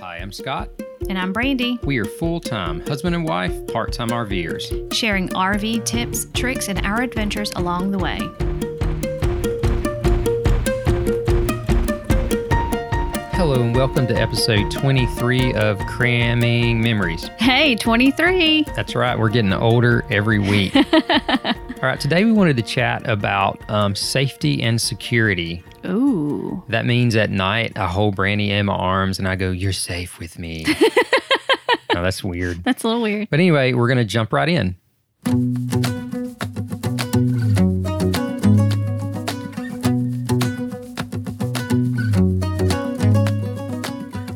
Hi, I'm Scott. And I'm Brandy, We are full time husband and wife, part time RVers. sharing RV tips, tricks, and our adventures along the way. Hello, and welcome to episode 23 of Cramming Memories. Hey, 23. That's right, we're getting older every week. All right, today we wanted to chat about um, safety and security. Ooh. That means at night, I hold Brandy in my arms and I go, You're safe with me. no, that's weird. That's a little weird. But anyway, we're going to jump right in.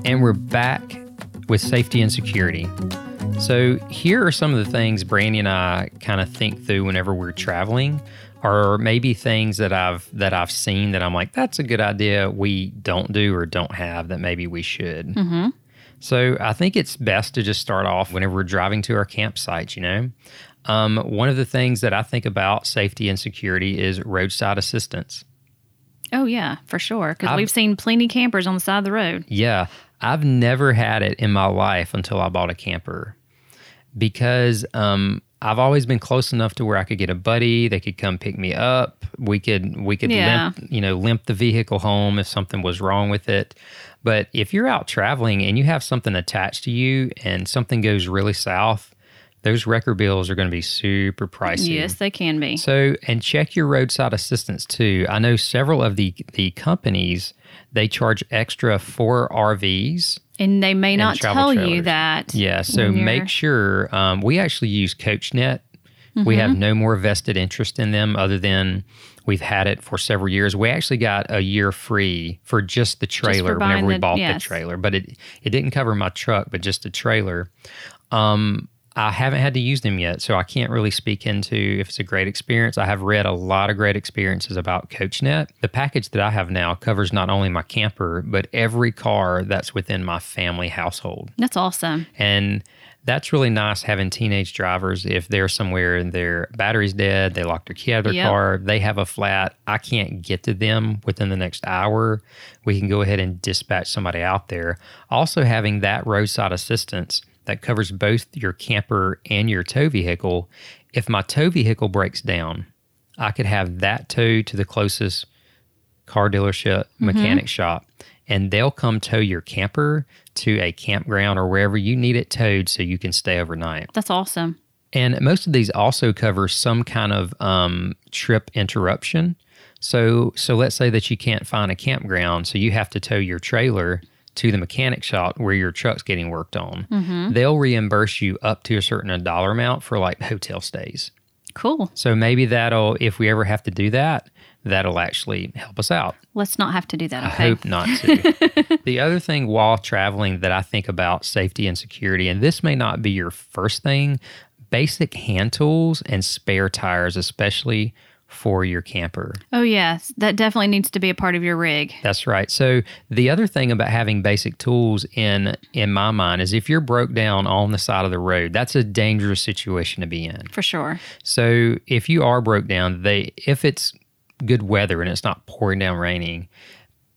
And we're back with safety and security. So, here are some of the things Brandy and I kind of think through whenever we're traveling, or maybe things that I've that I've seen that I'm like, that's a good idea. We don't do or don't have that maybe we should. Mm-hmm. So I think it's best to just start off whenever we're driving to our campsites, you know. Um, one of the things that I think about safety and security is roadside assistance. Oh, yeah, for sure. Because we've seen plenty campers on the side of the road. Yeah, I've never had it in my life until I bought a camper because um, I've always been close enough to where I could get a buddy. They could come pick me up. We could we could Yeah. limp, you know limp the vehicle home if something was wrong with it. But if you're out traveling and you have something attached to you and something goes really south, those record bills are going to be super pricey. Yes, they can be. So, and check your roadside assistance too. I know several of the the companies they charge extra for RVs. And they may not travel tell trailers. you that. Yeah, so make sure. Um, we actually use CoachNet. We Mm-hmm. have no more vested interest in them other than we've had it for several years. We actually got a year free for just the trailer whenever we the- bought the trailer, but it it didn't cover my truck, but just the trailer. Um, I haven't had to use them yet, so I can't really speak into if it's a great experience. I have read a lot of great experiences about CoachNet. The package that I have now covers not only my camper, but every car that's within my family household. That's awesome. And that's really nice having teenage drivers if they're somewhere and their battery's dead, they locked their key out of their Yep. car, they have a flat, I can't get to them within the next hour. We can go ahead and dispatch somebody out there. Also, having that roadside assistance that covers both your camper and your tow vehicle. If my tow vehicle breaks down, I could have that towed to the closest car dealership, mechanic shop, and they'll come tow your camper to a campground or wherever you need it towed so you can stay overnight. That's awesome. And most of these also cover some kind of um, trip interruption. So, so let's say that you can't find a campground, so you have to tow your trailer to the mechanic shop where your truck's getting worked on. Mm-hmm. They'll reimburse you up to a certain dollar amount for like hotel stays. Cool. So maybe that'll, if we ever have to do that, that'll actually help us out. Let's not have to do that. I hope not to. the other thing while traveling that I think about safety and security, and this may not be your first thing, basic hand tools and spare tires, especially for your camper. Oh, yes. That definitely needs to be a part of your rig. That's right. So the other thing about having basic tools in in my mind is if you're broke down on the side of the road, that's a dangerous situation to be in. For sure. So if you are broke down, they if it's good weather and it's not pouring down raining,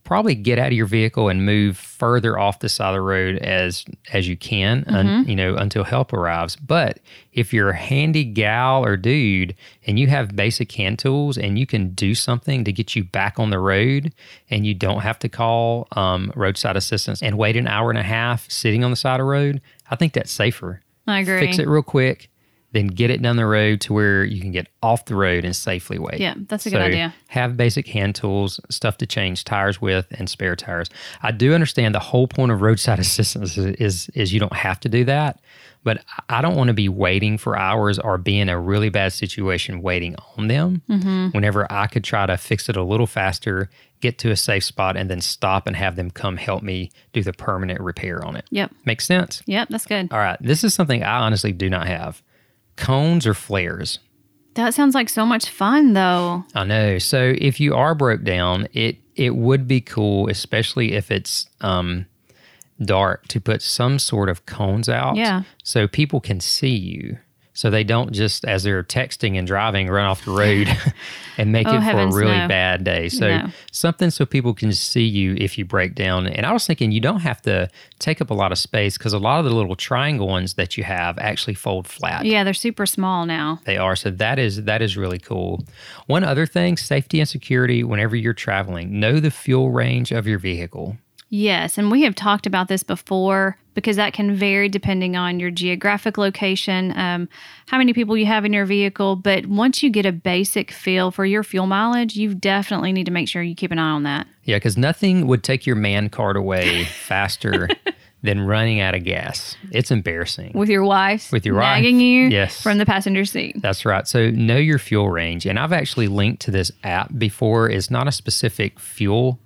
probably get out of your vehicle and move further off the side of the road as as you can, un, you know, until help arrives. But if you're a handy gal or dude and you have basic hand tools and you can do something to get you back on the road and you don't have to call um, roadside assistance and wait an hour and a half sitting on the side of the road, I think that's safer I agree. fix it real quick, then get it down the road to where you can get off the road and safely wait. Yeah, that's a good idea. Have basic hand tools, stuff to change tires with, and spare tires. I do understand the whole point of roadside assistance is is, is you don't have to do that, but I don't want to be waiting for hours or be in a really bad situation waiting on them. Mm-hmm. Whenever I could try to fix it a little faster, get to a safe spot, and then stop and have them come help me do the permanent repair on it. Yep. Makes sense. Yep. That's good. All right, this is something I honestly do not have. Cones or flares. That sounds like so much fun, though. I know. So if you are broke down, it it would be cool, especially if it's um, dark, to put some sort of cones out, Yeah. so people can see you. So they don't just as they're texting and driving run off the road and make Oh, it for a really no. bad day. So No. something so people can see you if you break down. And I was thinking you don't have to take up a lot of space because a lot of the little triangle ones that you have actually fold flat. Yeah, they're super small now. They are. So that is that is really cool. One other thing, safety and security whenever you're traveling, know the fuel range of your vehicle. Yes, and we have talked about this before because that can vary depending on your geographic location, um, how many people you have in your vehicle. But once you get a basic feel for your fuel mileage, you definitely need to make sure you keep an eye on that. Yeah, because nothing would take your man card away faster than running out of gas. It's embarrassing. With your wife With your wife, nagging you yes. from the passenger seat. That's right. So know your fuel range. And I've actually linked to this app before. It's not a specific fuel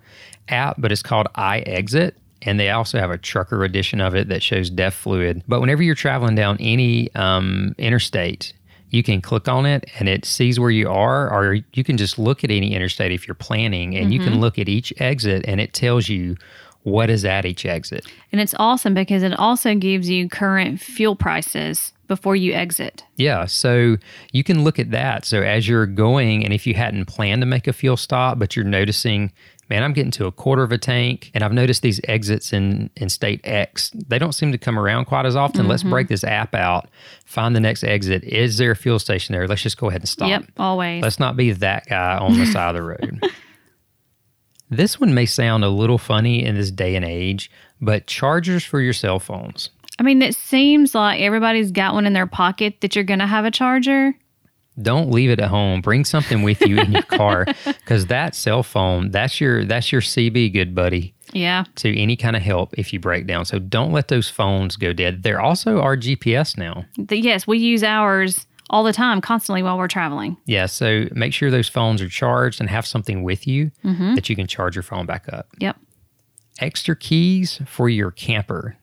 app, but it's called iExit. And they also have a trucker edition of it that shows DEF fluid. But whenever you're traveling down any um, interstate, you can click on it and it sees where you are, or you can just look at any interstate if you're planning and you can look at each exit and it tells you what is at each exit. And it's awesome because it also gives you current fuel prices before you exit. Yeah, so you can look at that. So as you're going, and if you hadn't planned to make a fuel stop, but you're noticing, man, I'm getting to a quarter of a tank, and I've noticed these exits in in state X, they don't seem to come around quite as often. Let's mm-hmm. break this app out, find the next exit. Is there a fuel station there? Let's just go ahead and stop. Yep, always. Let's not be that guy on the side of the road. This one may sound a little funny in this day and age, but chargers for your cell phones. I mean, it seems like everybody's got one in their pocket that you're going to have a charger. Don't leave it at home bring something with you in your car because that cell phone that's your that's your cb good buddy Yeah. to any kind of help if you break down so don't let those phones go dead they're also our gps now The- yes, we use ours all the time, constantly while we're traveling. yeah so make sure those phones are charged and have something with you Mm-hmm. that you can charge your phone back up Yep. extra keys for your camper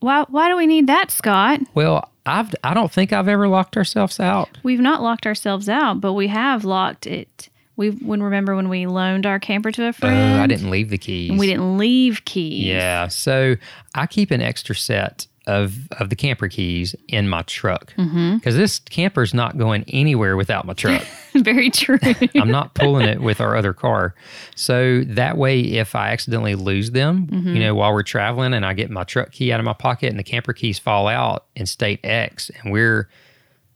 Why, why do we need that, Scott? well I've, i don't think i've ever locked ourselves out We've not locked ourselves out, but we have locked it. We when remember when we loaned our camper to a oh friend. i didn't leave the keys we didn't leave keys. Yeah. So I keep an extra set of of the camper keys in my truck because Mm-hmm. this camper's not going anywhere without my truck. Very true. I'm not pulling it with our other car. So that way, if I accidentally lose them, Mm-hmm. you know, while we're traveling and I get my truck key out of my pocket and the camper keys fall out in state X and we're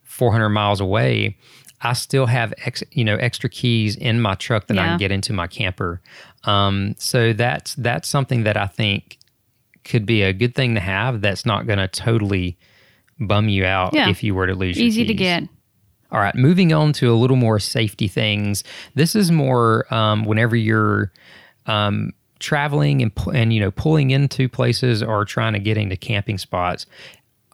400 miles away, I still have ex, you know extra keys in my truck that I can get into my camper. Um, so that's that's something that I think could be a good thing to have. That's not going to totally bum you out Yeah. if you were to lose. your Easy to get. All right, moving on to a little more safety things. This is more um, whenever you're um, traveling and and you know pulling into places or trying to get into camping spots.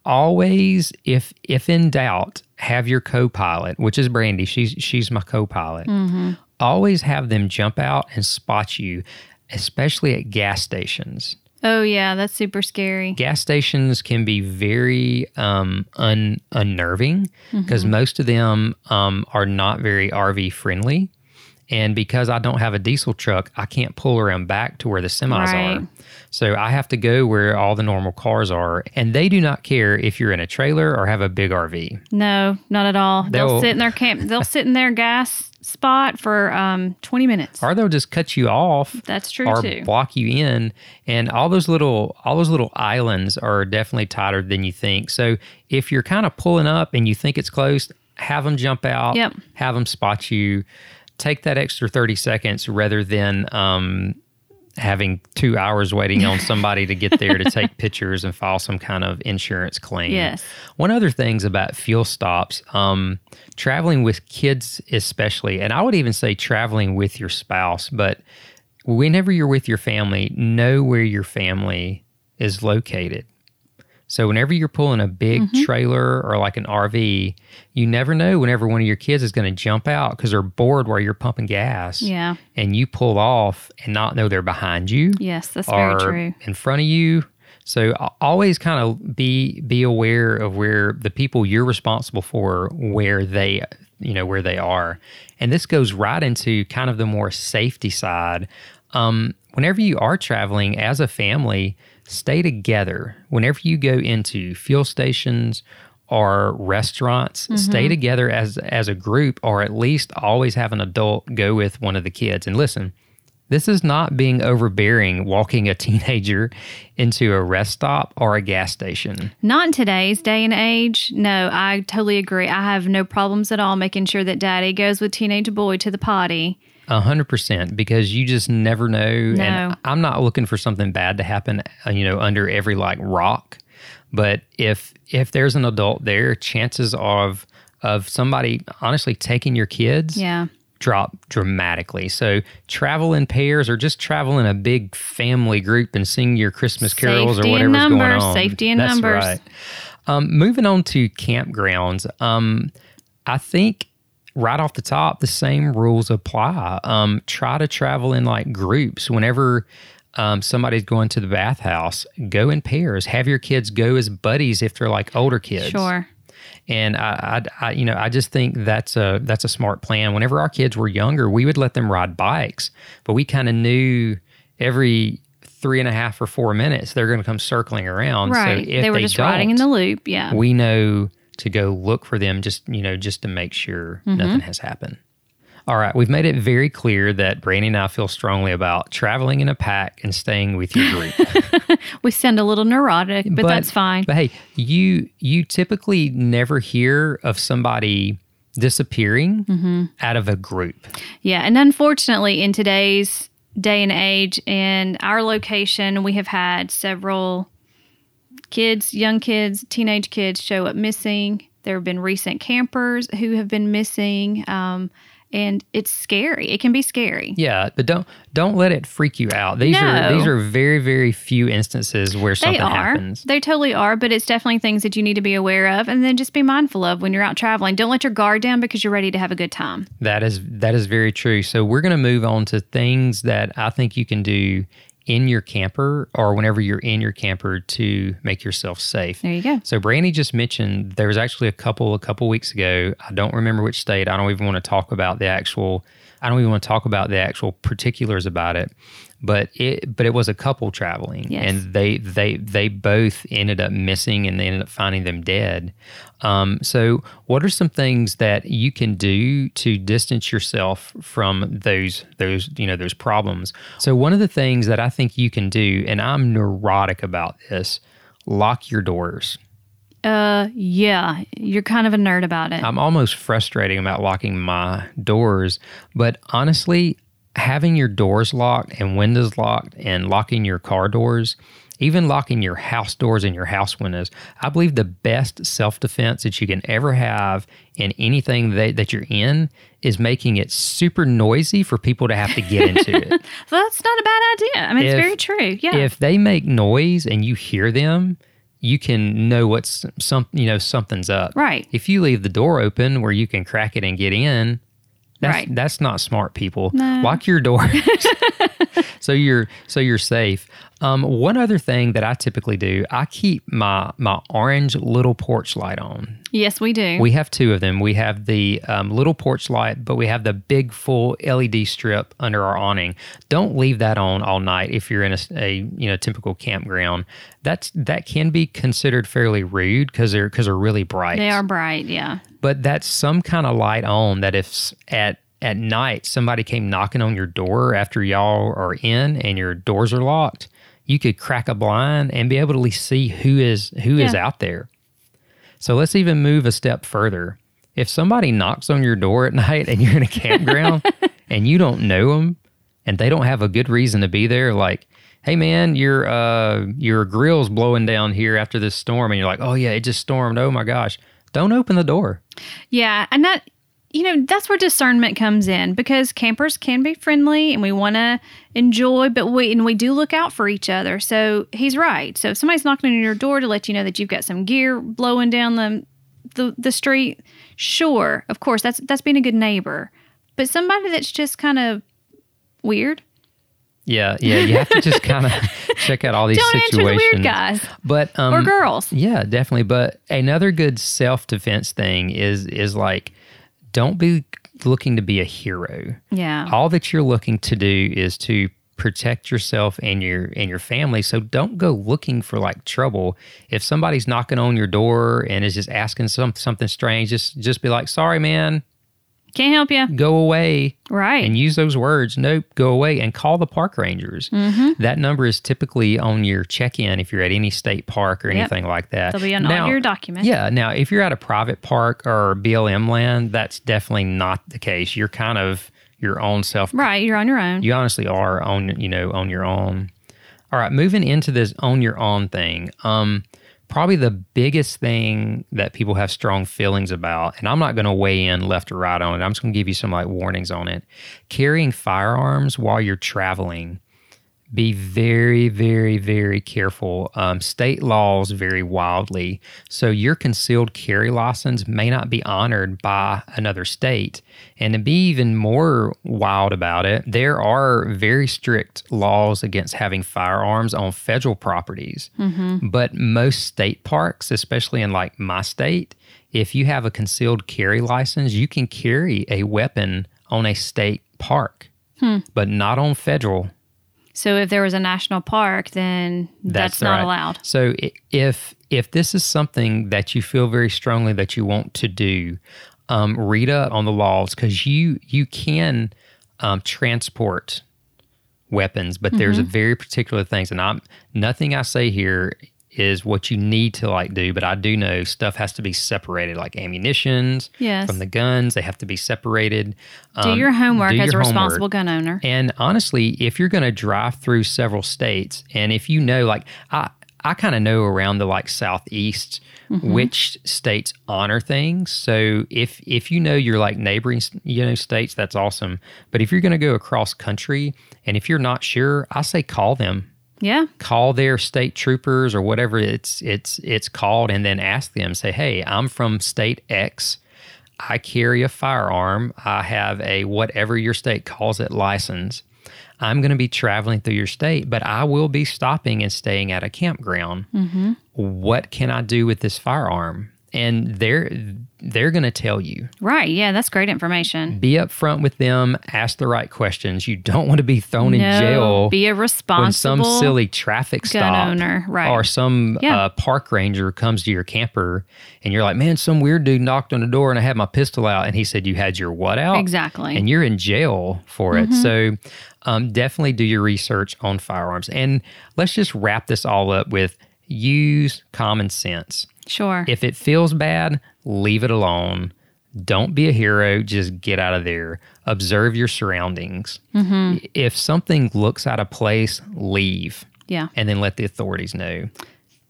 Always, if if in doubt, have your co-pilot, which is Brandy. She's she's my co-pilot. Always have them jump out and spot you, especially at gas stations Oh yeah, that's super scary. gas stations can be very um, un- unnerving because most of them um, are not very RV friendly. And because I don't have a diesel truck, I can't pull around back to where the semis Right. are. So I have to go where all the normal cars are. And they do not care if you're in a trailer or have a big RV. No, not at all. They'll, They'll- sit in their camp. They'll sit in their gas spot for um, 20 minutes. Or they'll just cut you off That's true or too. block you in and all those little all those little islands are definitely tighter than you think so if you're kind of pulling up and you think it's close have them jump out Yep. have them spot you take that extra 30 seconds rather than um, having two hours waiting on somebody to get there to take pictures and file some kind of insurance claim Yes. one other things about fuel stops, um, traveling with kids especially, and I would even say traveling with your spouse, but whenever you're with your family, know where your family is located. So whenever you're pulling a big Mm-hmm. trailer or like an RV, you never know whenever one of your kids is going to jump out because they're bored while you're pumping gas. Yeah. And you pull off and not know they're behind you Yes, that's very true. in front of you. So always kind of be be aware of where the people you're responsible for where they you know where they are, and this goes right into kind of the more safety side. Um, whenever you are traveling as a family, stay together. Whenever you go into fuel stations or restaurants, mm-hmm. stay together as as a group, or at least always have an adult go with one of the kids. And listen, this is not being overbearing, walking a teenager into a rest stop or a gas station. Not in today's day and age. No, I totally agree. I have no problems at all making sure that daddy goes with teenage boy to the potty. A hundred percent, because you just never know. No. And I'm not looking for something bad to happen, uh, you know, under every like rock. But if if there's an adult there, chances of of somebody honestly taking your kids Yeah. drop dramatically. So travel in pairs or just travel in a big family group and sing your Christmas carols Safety or whatever's going numbers, on. safety in That's numbers. Right. Um, moving on to campgrounds, um, I think right off the top, the same rules apply. Um, try to travel in like groups. Whenever um, somebody's going to the bathhouse, go in pairs. Have your kids go as buddies if they're like older kids. Sure. And I, I, I, you know, I just think that's a that's a smart plan. Whenever our kids were younger, we would let them ride bikes, but we kind of knew every three and a half or four minutes they're going to come circling around. Right. So if they were just don't, riding in the loop. Yeah. we know to go look for them just you know just to make sure Mm-hmm. nothing has happened all right we've made it very clear that brandy and i feel strongly about traveling in a pack and staying with your group we sound a little neurotic, but, that's fine. but hey you you typically never hear of somebody disappearing Mm-hmm. out of a group Yeah, and unfortunately, in today's day and age, in our location, we have had several kids, young kids, teenage kids show up missing. There have been recent campers who have been missing, um, and it's scary. It can be scary. yeah but don't don't let it freak you out these are these are very very few instances where They something are. happens They totally are, but it's definitely things that you need to be aware of, and then just be mindful of when you're out traveling. Don't let your guard down because you're ready to have a good time. That is that is very true. So we're going to move on to things that I think you can do in your camper or whenever you're in your camper to make yourself safe. There you go. So Brandy just mentioned there was actually a couple a couple weeks ago. I don't remember which state. I don't even want to talk about the actual. I don't even want to talk about the actual particulars about it. But it but it was a couple traveling, Yes. and they they they both ended up missing, and they ended up finding them dead. Um, so, what are some things that you can do to distance yourself from those those you know those problems? So, one of the things that I think you can do, and I'm neurotic about this, lock your doors. Uh, yeah, you're kind of a nerd about it. I'm almost frustrating about locking my doors, but honestly, having your doors locked and windows locked and locking your car doors, even locking your house doors and your house windows, I believe the best self defense that you can ever have in anything that, that you're in is making it super noisy for people to have to get into it. So that's not a bad idea. I mean, If- it's very true. Yeah. If they make noise and you hear them, you can know what's some you know something's up. Right. If you leave the door open where you can crack it and get in, that's Right. that's not smart people. No. Lock your doors so you're so you're safe. Um, one other thing that I typically do, I keep my my orange little porch light on. yes, we do. We have two of them. We have the um, little porch light, but we have the big full LED strip under our awning. Don't leave that on all night if you're in a, a you know typical campground. That's that can be considered fairly rude because they're because they're really bright. they are bright. Yeah. But that's some kind of light on that if at at night somebody came knocking on your door after y'all are in and your doors are locked, you could crack a blind and be able to at least see who is who is Yeah. out there. So let's even move a step further. If somebody knocks on your door at night and you're in a campground and you don't know them and they don't have a good reason to be there, like, hey man, your uh your grill's blowing down here after this storm, and you're like, oh yeah, it just stormed. Oh my gosh, don't open the door. Yeah, and that you know that's where discernment comes in because campers can be friendly and we want to enjoy, but we and we do look out for each other. So he's right. So if somebody's knocking on your door to let you know that you've got some gear blowing down the the, the street, sure, of course that's that's being a good neighbor. But somebody that's just kind of weird, Yeah, yeah, you have to just kind of check out all these don't answer situations. the weird guys But um, or girls. Yeah, definitely. But another good self defense thing is is like, don't be looking to be a hero. Yeah, All that you're looking to do is to protect yourself and your and your family. So don't go looking for like trouble. If somebody's knocking on your door and is just asking some something strange, just just be like, "Sorry, man, Can't help you. go away." Right. And use those words, "Nope, go away," and call the park rangers. Mm-hmm. That number is typically on your check-in if you're at any state park or Yep. anything like that. They'll be on Now- all your documents. yeah. Now, if you're at a private park or BLM land, that's definitely not the case. You're kind of your own self. Right. You're on your own. You honestly are on, you know, on your own. All right, moving into this on your own thing. Um, probably the biggest thing that people have strong feelings about, and I'm not going to weigh in left or right on it. I'm just going to give you some like warnings on it. Carrying firearms while you're traveling be very, very, very careful. Um, state laws vary wildly. So your concealed carry license may not be honored by another state. And to be even more wild about it, there are very strict laws against having firearms on federal properties. But most state parks, especially in like my state, if you have a concealed carry license, you can carry a weapon on a state park, but not on federal. So if there was a national park, then that's, not right. allowed. So if if this is something that you feel very strongly that you want to do, um, read up on the laws because you you can um, transport weapons, but there's a Mm-hmm. very particular things, and I'm nothing I say here is what you need to like do, but I do know stuff has to be separated, like ammunitions Yes. from the guns. They have to be separated. Do Um, your homework do as a homework. responsible gun owner. And honestly, if you're going to drive through several states, and if you know, like I, I kind of know around the like southeast which states honor things. So if if you know your like neighboring you know states, that's awesome. But if you're going to go across country, and if you're not sure, I say call them Yeah. call their state troopers or whatever it's it's it's called and then ask them say hey i'm from state x. I carry a firearm. I have a whatever your state calls it license. I'm going to be traveling through your state but i will be stopping and staying at a campground. Mm-hmm. What can i do with this firearm and they're they're going to tell you Right. Yeah. That's great information. be upfront with them ask the right questions you don't want to be thrown in jail Be a when responsible some silly traffic stop owner. Right. or some Yeah. uh, park ranger comes to your camper and you're like, man, some weird dude knocked on the door and I had my pistol out and he said you had your what out? Exactly. And you're in jail for it. So um, definitely do your research on firearms. And let's just wrap this all up with use common sense. Sure. If it feels bad, leave it alone. Don't be a hero. Just get out of there. Observe your surroundings. Mm-hmm. If something looks out of place, leave yeah. and then let the authorities know.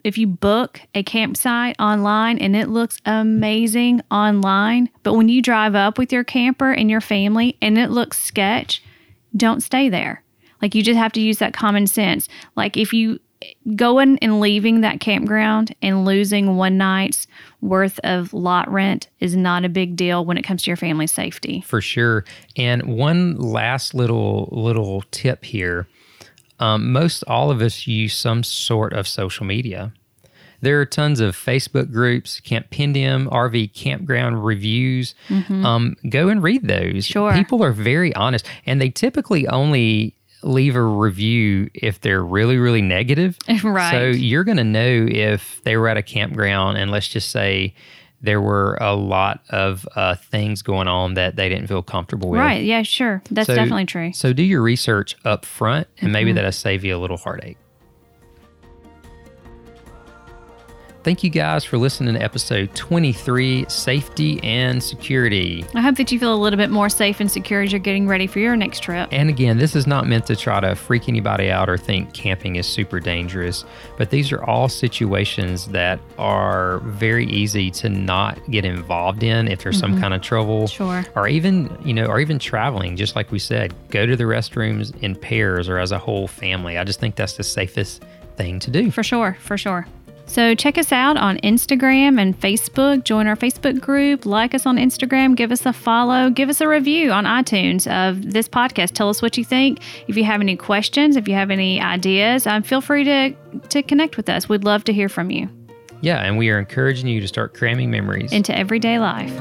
if you book a campsite online and it looks amazing online, but when you drive up with your camper and your family and it looks sketch, don't stay there. Like you just have to use that common sense. Like if you going and leaving that campground and losing one night's worth of lot rent is not a big deal when it comes to your family's safety. for sure. And one last little little tip here: um, most all of us use some sort of social media. There are tons of Facebook groups, Campendium, RV campground reviews. Um, go and read those. Sure. people are very honest, and they typically only leave a review if they're really really negative. Right. So you're going to know if they were at a campground, and let's just say there were a lot of uh, things going on that they didn't feel comfortable with. Right. Yeah, sure. That's So- definitely true. So do your research up front, and maybe Mm-hmm. that'll save you a little heartache. Thank you guys for listening to episode 23 Safety and Security. I hope that you feel a little bit more safe and secure as you're getting ready for your next trip. And again, this is not meant to try to freak anybody out or think camping is super dangerous, but these are all situations that are very easy to not get involved in if there's some mm-hmm. kind of trouble. Sure. Or even, you know, or even traveling, just like we said, go to the restrooms in pairs or as a whole family. I just think that's the safest thing to do. For sure, for sure. So check us out on Instagram and Facebook. Join our Facebook group. Like us on Instagram. Give us a follow. Give us a review on iTunes of this podcast. Tell us what you think. If you have any questions, if you have any ideas, um, feel free to to connect with us. We'd love to hear from you Yeah, and we are encouraging you to start cramming memories. into everyday life.